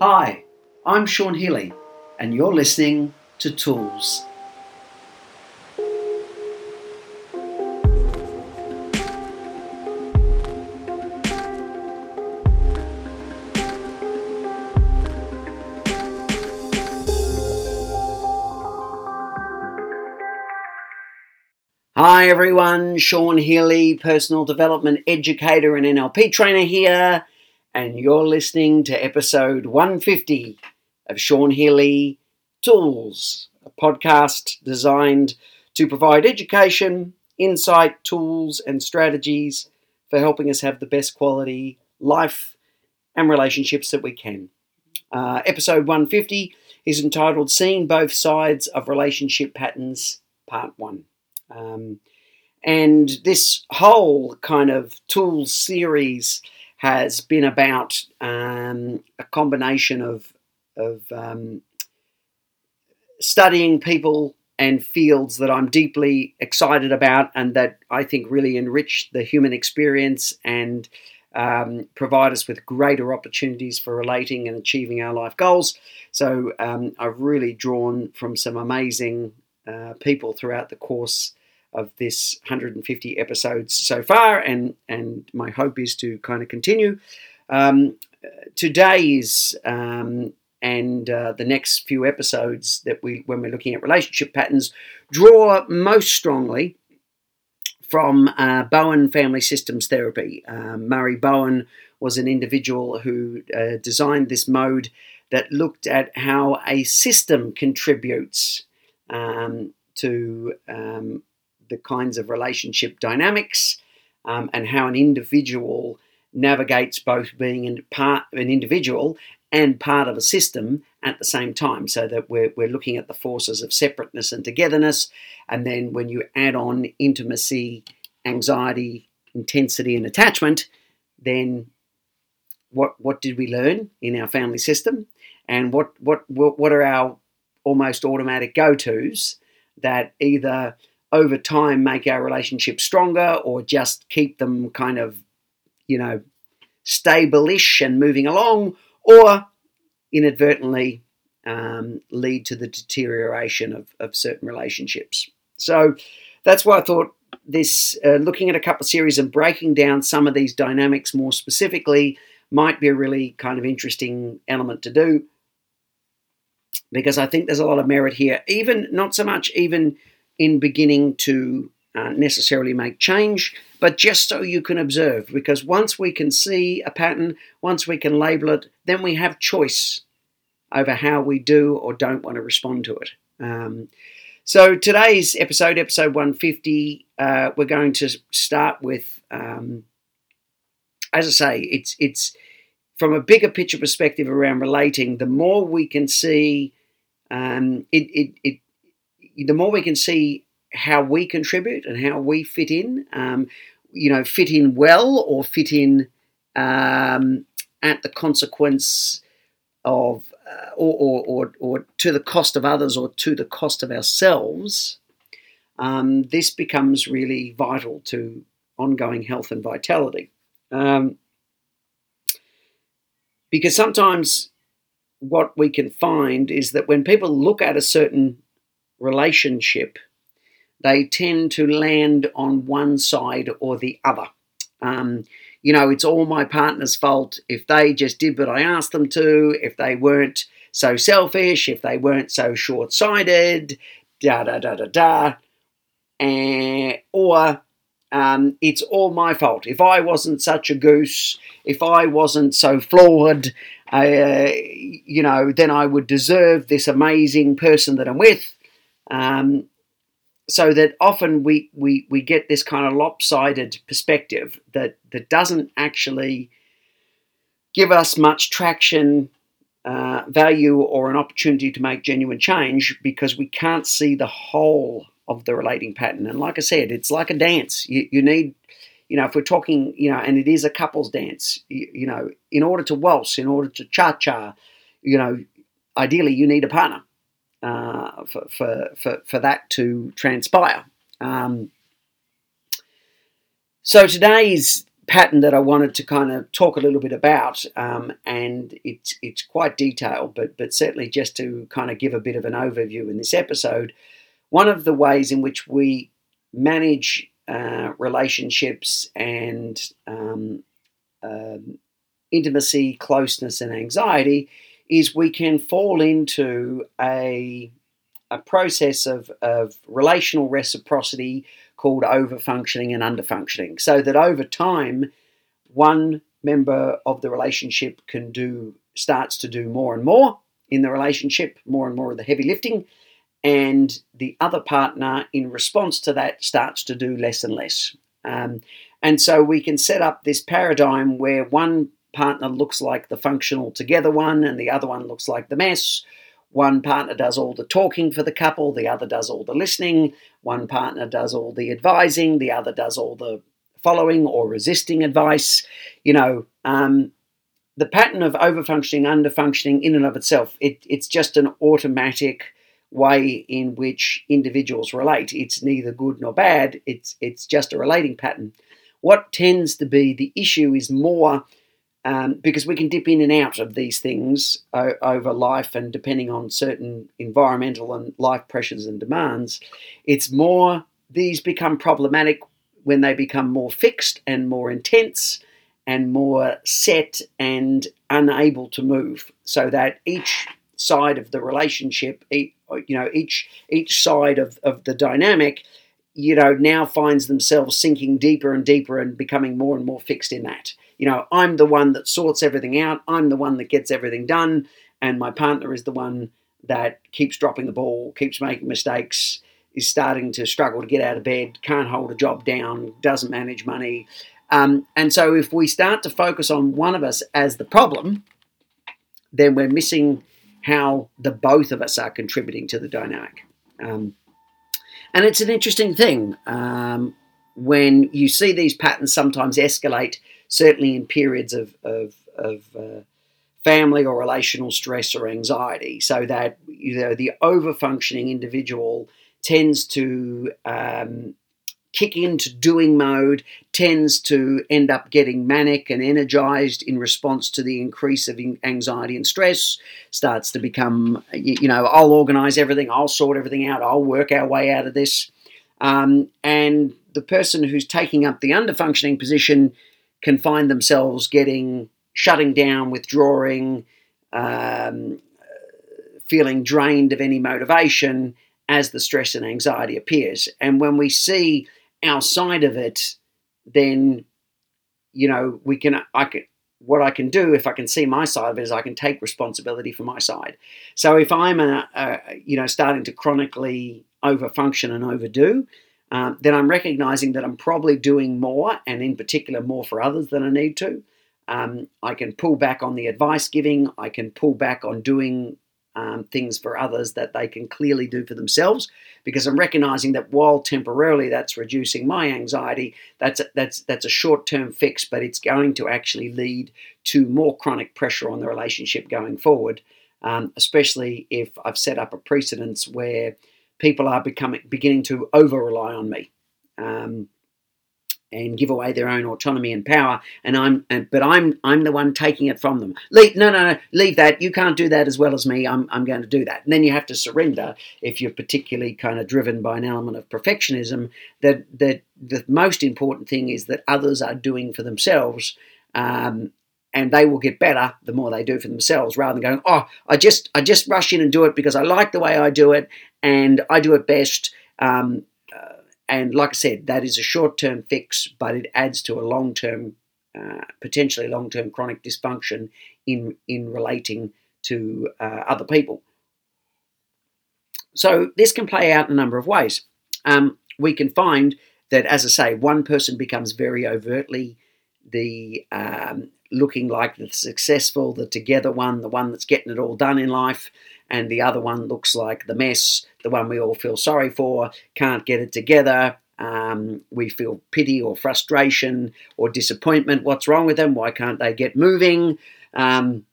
Hi, I'm Sean Healy, and you're listening to Tools. Hi everyone, Sean Healy, personal development educator and NLP trainer here, and you're listening to episode 150 of Sean Healy Tools, a podcast designed to provide education, insight, tools, and strategies for helping us have the best quality life and relationships that we can. Uh, episode 150 is entitled Seeing Both Sides of Relationship Patterns, Part 1. Um, and this whole kind of tools series has been about um, a combination of, of um, studying people and fields that I'm deeply excited about and that I think really enrich the human experience and um, provide us with greater opportunities for relating and achieving our life goals. So um, I've really drawn from some amazing uh, people throughout the course of this 150 episodes so far, and and my hope is to kind of continue. Um, today's um, and uh, the next few episodes that we, when we're looking at relationship patterns, draw most strongly from uh, Bowen Family Systems Therapy. Um, Murray Bowen was an individual who uh, designed this mode that looked at how a system contributes um, to um, the kinds of relationship dynamics um, and how an individual navigates both being in part an individual and part of a system at the same time so that we're, we're looking at the forces of separateness and togetherness and then when you add on intimacy anxiety intensity and attachment then what what did we learn in our family system? And what what what are our almost automatic go-to's that either over time make our relationship stronger or just keep them kind of, you know, stable-ish and moving along, or inadvertently um, lead to the deterioration of, of certain relationships. So that's why I thought this, uh, looking at a couple of series and breaking down some of these dynamics more specifically, might be a really kind of interesting element to do because I think there's a lot of merit here. Even not so much even in beginning to uh, necessarily make change, but just so you can observe. Because once we can see a pattern, once we can label it, then we have choice over how we do or don't want to respond to it. Um, so today's episode, episode 150, uh, we're going to start with, um, as I say, it's it's from a bigger picture perspective around relating. The more we can see, um, it, it, it the more we can see how we contribute and how we fit in, um, you know, fit in well or fit in um, at the consequence of uh, or, or, or, or, to the cost of others or to the cost of ourselves, um, this becomes really vital to ongoing health and vitality. Um, because sometimes what we can find is that when people look at a certain relationship, they tend to land on one side or the other. Um, you know, it's all my partner's fault if they just did what I asked them to, if they weren't so selfish, if they weren't so short sighted, da da da da da. And, or um, it's all my fault. If I wasn't such a goose, if I wasn't so flawed, uh, you know, then I would deserve this amazing person that I'm with. Um, so that often we, we, we get this kind of lopsided perspective that, that doesn't actually give us much traction, uh, value, or an opportunity to make genuine change because we can't see the whole of the relating pattern. And like I said, it's like a dance. You, you need, you know, if we're talking, you know, and it is a couples dance, you, you know, in order to waltz, in order to cha cha, you know, ideally you need a partner uh, for, for, for, for, that to transpire. Um, so today's pattern that I wanted to kind of talk a little bit about, um, and it's it's quite detailed, but but certainly just to kind of give a bit of an overview in this episode. One of the ways in which we manage uh, relationships and um, uh, intimacy, closeness, and anxiety is we can fall into a a process of, of relational reciprocity called overfunctioning and underfunctioning. So that over time, one member of the relationship can do starts to do more and more in the relationship, more and more of the heavy lifting, and the other partner, in response to that, starts to do less and less. Um, and so we can set up this paradigm where one partner looks like the functional together one, and the other one looks like the mess, one partner does all the talking for the couple, the other does all the listening, one partner does all the advising, the other does all the following or resisting advice. You know, um, the pattern of overfunctioning, underfunctioning in and of itself, it, it's just an automatic way in which individuals relate. It's neither good nor bad, it's, it's just a relating pattern. What tends to be the issue is more um, because we can dip in and out of these things o- over life and depending on certain environmental and life pressures and demands. It's more, these become problematic when they become more fixed and more intense and more set and unable to move so that each side of the relationship you know each each side of, of the dynamic you know now finds themselves sinking deeper and deeper and becoming more and more fixed in that you know, I'm the one that sorts everything out, I'm the one that gets everything done, and my partner is the one that keeps dropping the ball, keeps making mistakes, is starting to struggle to get out of bed, can't hold a job down, doesn't manage money. Um, and so, if we start to focus on one of us as the problem, then we're missing how the both of us are contributing to the dynamic. Um, and it's an interesting thing um, when you see these patterns sometimes escalate certainly in periods of, of, of uh, family or relational stress or anxiety, so that you know the overfunctioning individual tends to um, kick into doing mode, tends to end up getting manic and energized in response to the increase of anxiety and stress, starts to become, you know, I'll organize everything, I'll sort everything out, I'll work our way out of this. Um, and the person who's taking up the underfunctioning position can find themselves getting shutting down, withdrawing, um, feeling drained of any motivation as the stress and anxiety appears. And when we see our side of it, then you know we can I can what I can do if I can see my side of it is I can take responsibility for my side. So if I'm a, a you know starting to chronically overfunction and overdo, um, then I'm recognizing that I'm probably doing more, and in particular, more for others than I need to. Um, I can pull back on the advice giving, I can pull back on doing um, things for others that they can clearly do for themselves because I'm recognizing that while temporarily that's reducing my anxiety, that's a, that's that's a short-term fix, but it's going to actually lead to more chronic pressure on the relationship going forward, um, especially if I've set up a precedence where people are becoming beginning to over rely on me. Um, and give away their own autonomy and power, and I'm, and, but I'm, I'm the one taking it from them. Leave, no, no, no, leave that. You can't do that as well as me. I'm, I'm going to do that. And then you have to surrender if you're particularly kind of driven by an element of perfectionism. That, that the most important thing is that others are doing for themselves, um, and they will get better the more they do for themselves rather than going oh i just i just rush in and do it because i like the way i do it and i do it best. Um, uh, and like i said that is a short-term fix but it adds to a long-term uh, potentially long-term chronic dysfunction in in relating to uh, other people. So this can play out in a number of ways. Um, we can find that as i say one person becomes very overtly the um, looking like the successful, the together one, the one that's getting it all done in life, and the other one looks like the mess, the one we all feel sorry for, can't get it together. Um, we feel pity or frustration or disappointment. What's wrong with them? Why can't they get moving? Um,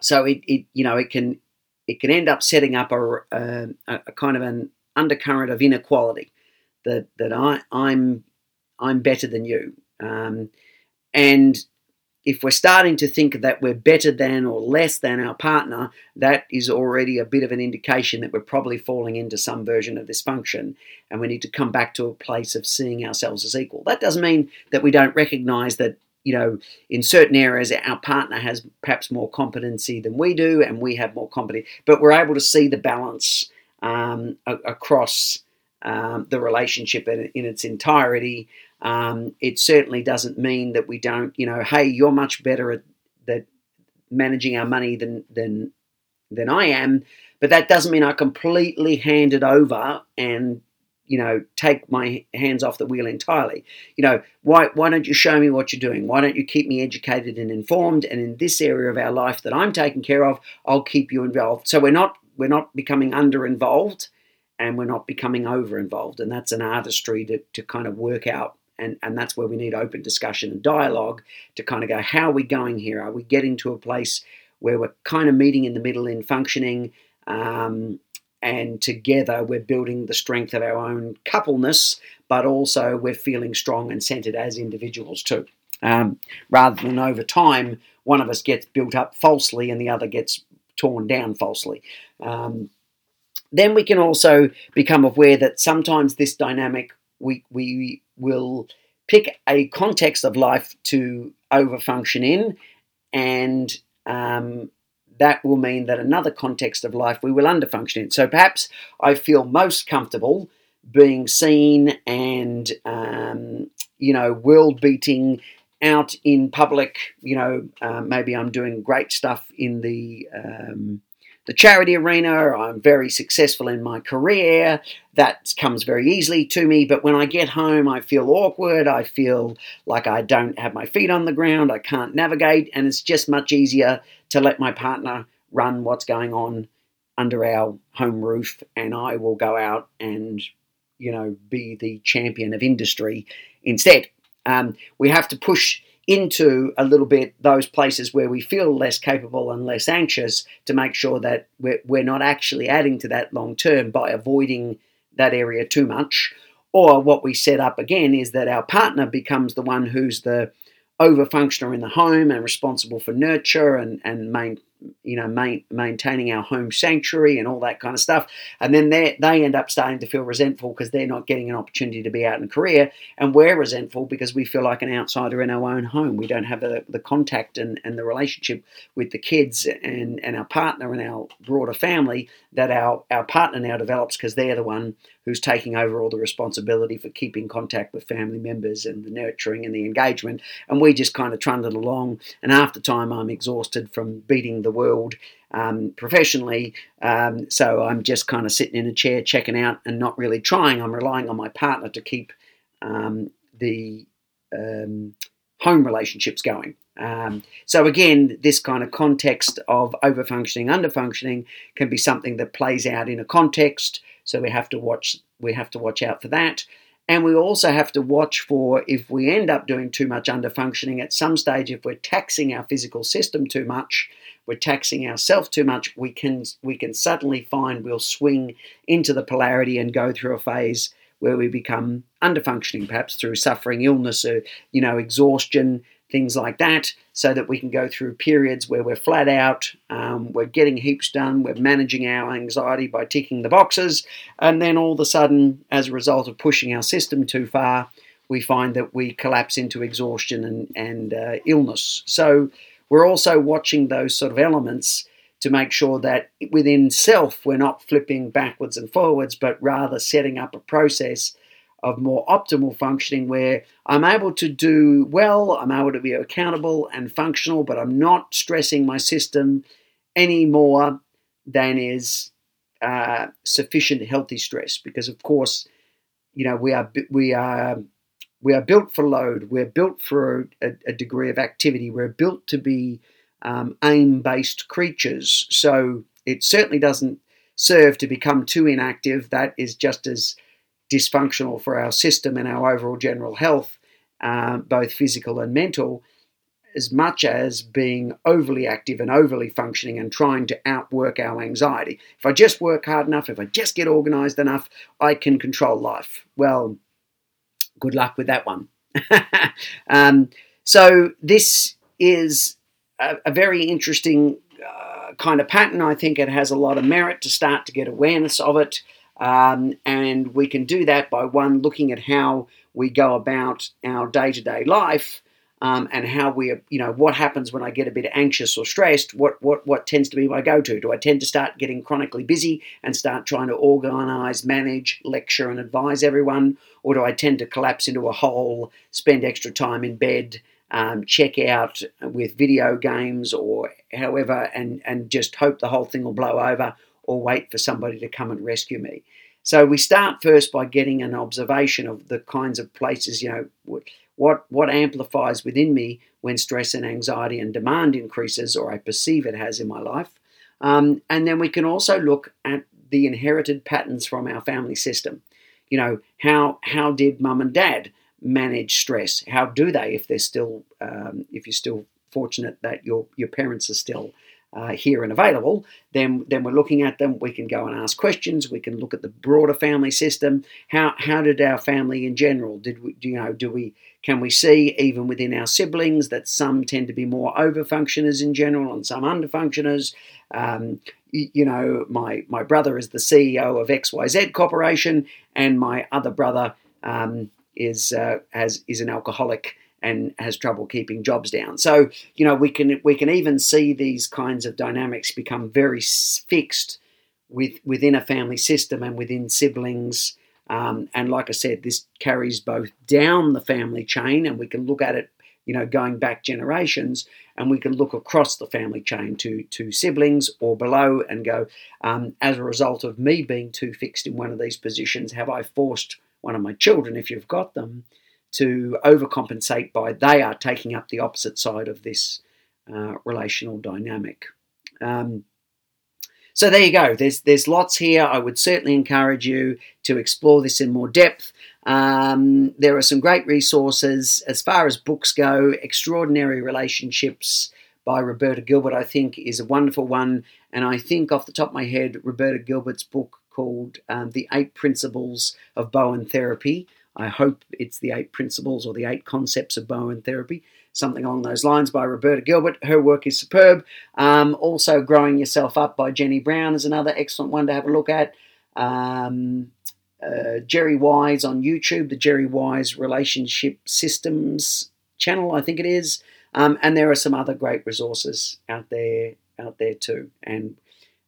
so it, it, you know, it can it can end up setting up a, a, a kind of an undercurrent of inequality that that I, I'm I'm better than you. Um, and if we're starting to think that we're better than or less than our partner, that is already a bit of an indication that we're probably falling into some version of this function, and we need to come back to a place of seeing ourselves as equal. That doesn't mean that we don't recognize that, you know, in certain areas our partner has perhaps more competency than we do, and we have more competency, but we're able to see the balance um, across um, the relationship in, in its entirety. Um, it certainly doesn't mean that we don't, you know, hey, you're much better at that managing our money than than than I am, but that doesn't mean I completely hand it over and you know take my hands off the wheel entirely. You know, why why don't you show me what you're doing? Why don't you keep me educated and informed? And in this area of our life that I'm taking care of, I'll keep you involved. So we're not we're not becoming under involved and we're not becoming over involved. And that's an artistry to, to kind of work out and, and that's where we need open discussion and dialogue to kind of go, how are we going here? Are we getting to a place where we're kind of meeting in the middle in functioning? Um, and together we're building the strength of our own coupleness, but also we're feeling strong and centered as individuals too. Um, rather than over time, one of us gets built up falsely and the other gets torn down falsely. Um, then we can also become aware that sometimes this dynamic we, we will pick a context of life to overfunction in, and um, that will mean that another context of life we will underfunction in. So perhaps I feel most comfortable being seen and, um, you know, world beating out in public. You know, uh, maybe I'm doing great stuff in the. Um, the charity arena. I'm very successful in my career. That comes very easily to me. But when I get home, I feel awkward. I feel like I don't have my feet on the ground. I can't navigate. And it's just much easier to let my partner run what's going on under our home roof. And I will go out and, you know, be the champion of industry instead. Um, we have to push into a little bit those places where we feel less capable and less anxious to make sure that we're, we're not actually adding to that long term by avoiding that area too much. Or what we set up again is that our partner becomes the one who's the over functioner in the home and responsible for nurture and, and main, you know, main, maintaining our home sanctuary and all that kind of stuff. And then they they end up starting to feel resentful because they're not getting an opportunity to be out in career, and we're resentful because we feel like an outsider in our own home. We don't have the, the contact and, and the relationship with the kids and, and our partner and our broader family that our, our partner now develops because they're the one who's taking over all the responsibility for keeping contact with family members and the nurturing and the engagement. And we just kind of trundle along. And the time I'm exhausted from beating the world um, professionally. Um, so I'm just kind of sitting in a chair checking out and not really trying. I'm relying on my partner to keep um, the um, home relationships going. Um, so again, this kind of context of overfunctioning, underfunctioning can be something that plays out in a context. So we have to watch. We have to watch out for that, and we also have to watch for if we end up doing too much underfunctioning at some stage. If we're taxing our physical system too much, we're taxing ourselves too much. We can we can suddenly find we'll swing into the polarity and go through a phase where we become underfunctioning, perhaps through suffering, illness, or you know, exhaustion, things like that, so that we can go through periods where we're flat out, um, we're getting heaps done, we're managing our anxiety by ticking the boxes, and then all of a sudden, as a result of pushing our system too far, we find that we collapse into exhaustion and, and uh, illness. So we're also watching those sort of elements to make sure that within self we're not flipping backwards and forwards, but rather setting up a process of more optimal functioning where I'm able to do well, I'm able to be accountable and functional, but I'm not stressing my system any more than is uh, sufficient healthy stress. Because of course, you know we are we are we are built for load. We're built for a, a degree of activity. We're built to be um, aim-based creatures. So it certainly doesn't serve to become too inactive. That is just as dysfunctional for our system and our overall general health, um, both physical and mental, as much as being overly active and overly functioning and trying to outwork our anxiety. If I just work hard enough, if I just get organized enough, I can control life. Well, good luck with that one. um, So this is a, a very interesting uh, kind of pattern. I think it has a lot of merit to start to get awareness of it. Um, and we can do that by one, looking at how we go about our day to day life um, and how we, you know, what happens when I get a bit anxious or stressed. What, what, what tends to be my go to? Do I tend to start getting chronically busy and start trying to organize, manage, lecture, and advise everyone? Or do I tend to collapse into a hole, spend extra time in bed? Um, check out with video games or however, and, and just hope the whole thing will blow over or wait for somebody to come and rescue me. So we start first by getting an observation of the kinds of places, you know, what what amplifies within me when stress and anxiety and demand increases, or I perceive it has in my life. Um, and then we can also look at the inherited patterns from our family system. You know, how how did mum and dad manage stress? How do they, if they're still, um, if you're still fortunate that your your parents are still uh, here and available, then then we're looking at them. We can go and ask questions. We can look at the broader family system. How how did our family in general? Did we do you know do we can we see even within our siblings that some tend to be more over functioners in general and some under functioners? Um, you, know, my my brother is the CEO of XYZ Corporation, and my other brother um, is uh, has is an alcoholic and has trouble keeping jobs down. So you know we can we can even see these kinds of dynamics become very fixed with within a family system and within siblings. Um, and like I said, this carries both down the family chain, and we can look at it, you know, going back generations, and we can look across the family chain to to siblings or below, and go, um, as a result of me being too fixed in one of these positions, have I forced one of my children, if you've got them, to overcompensate by they are taking up the opposite side of this uh, relational dynamic. Um, so there you go. There's there's lots here. I would certainly encourage you to explore this in more depth. Um, there are some great resources as far as books go. Extraordinary Relationships by Roberta Gilbert, I think, is a wonderful one. And I think off the top of my head, Roberta Gilbert's book called um, The Eight Principles of Bowen Therapy I hope it's the eight principles or the eight concepts of Bowen therapy, something along those lines by Roberta Gilbert. Her work is superb. Um, also, Growing Yourself Up by Jenny Brown is another excellent one to have a look at. Um, uh, Jerry Wise on YouTube, the Jerry Wise Relationship Systems channel, I think it is. Um, and there are some other great resources out there out there too. And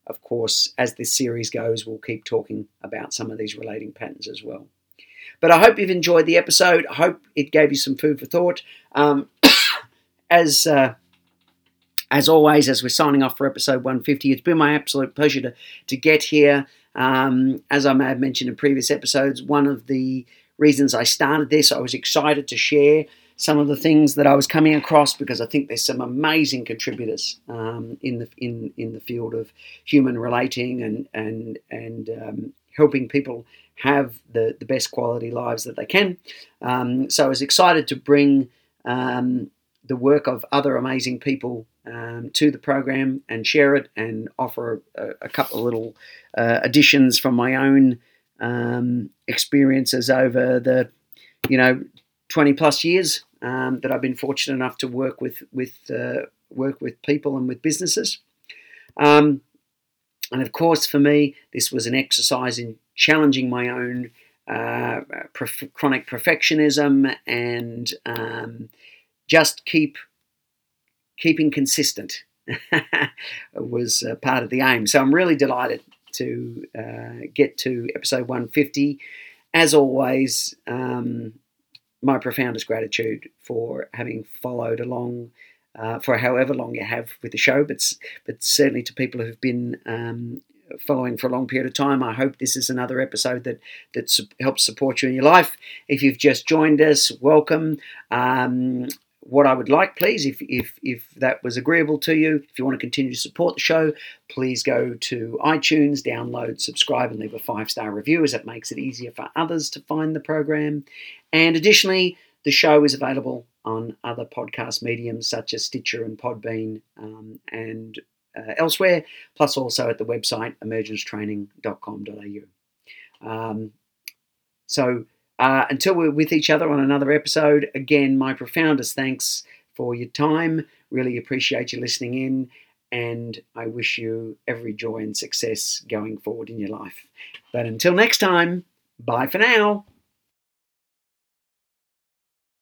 of course, as this series goes, we'll keep talking about some of these relating patterns as well. But I hope you've enjoyed the episode. I hope it gave you some food for thought. Um, as uh, as always, as we're signing off for episode 150, it's been my absolute pleasure to, to get here. Um, as I may have mentioned in previous episodes, one of the reasons I started this, I was excited to share some of the things that I was coming across because I think there's some amazing contributors um, in the in in the field of human relating and and and um, helping people have the, the best quality lives that they can. Um, so I was excited to bring um, the work of other amazing people um, to the program and share it and offer a, a couple of little uh, additions from my own um, experiences over the, you know, 20 plus years um, that I've been fortunate enough to work with with uh, work with people and with businesses. Um, and of course, for me, this was an exercise in challenging my own uh, prof- chronic perfectionism and um, just keep keeping consistent was uh, part of the aim. So I'm really delighted to uh, get to episode 150. As always, um, my profoundest gratitude for having followed along uh, for however long you have with the show, but but certainly to people who've been um, following for a long period of time. I hope this is another episode that that su- helps support you in your life. If you've just joined us, welcome. Um, what I would like, please, if, if, if that was agreeable to you, if you want to continue to support the show, please go to iTunes, download, subscribe, and leave a five star review as it makes it easier for others to find the program. And additionally, the show is available on other podcast mediums such as Stitcher and Podbean um, and uh, elsewhere, plus also at the website emergencetraining.com.au. Um, so Uh, until we're with each other on another episode, again, my profoundest thanks for your time. Really appreciate you listening in, and I wish you every joy and success going forward in your life. But until next time, bye for now.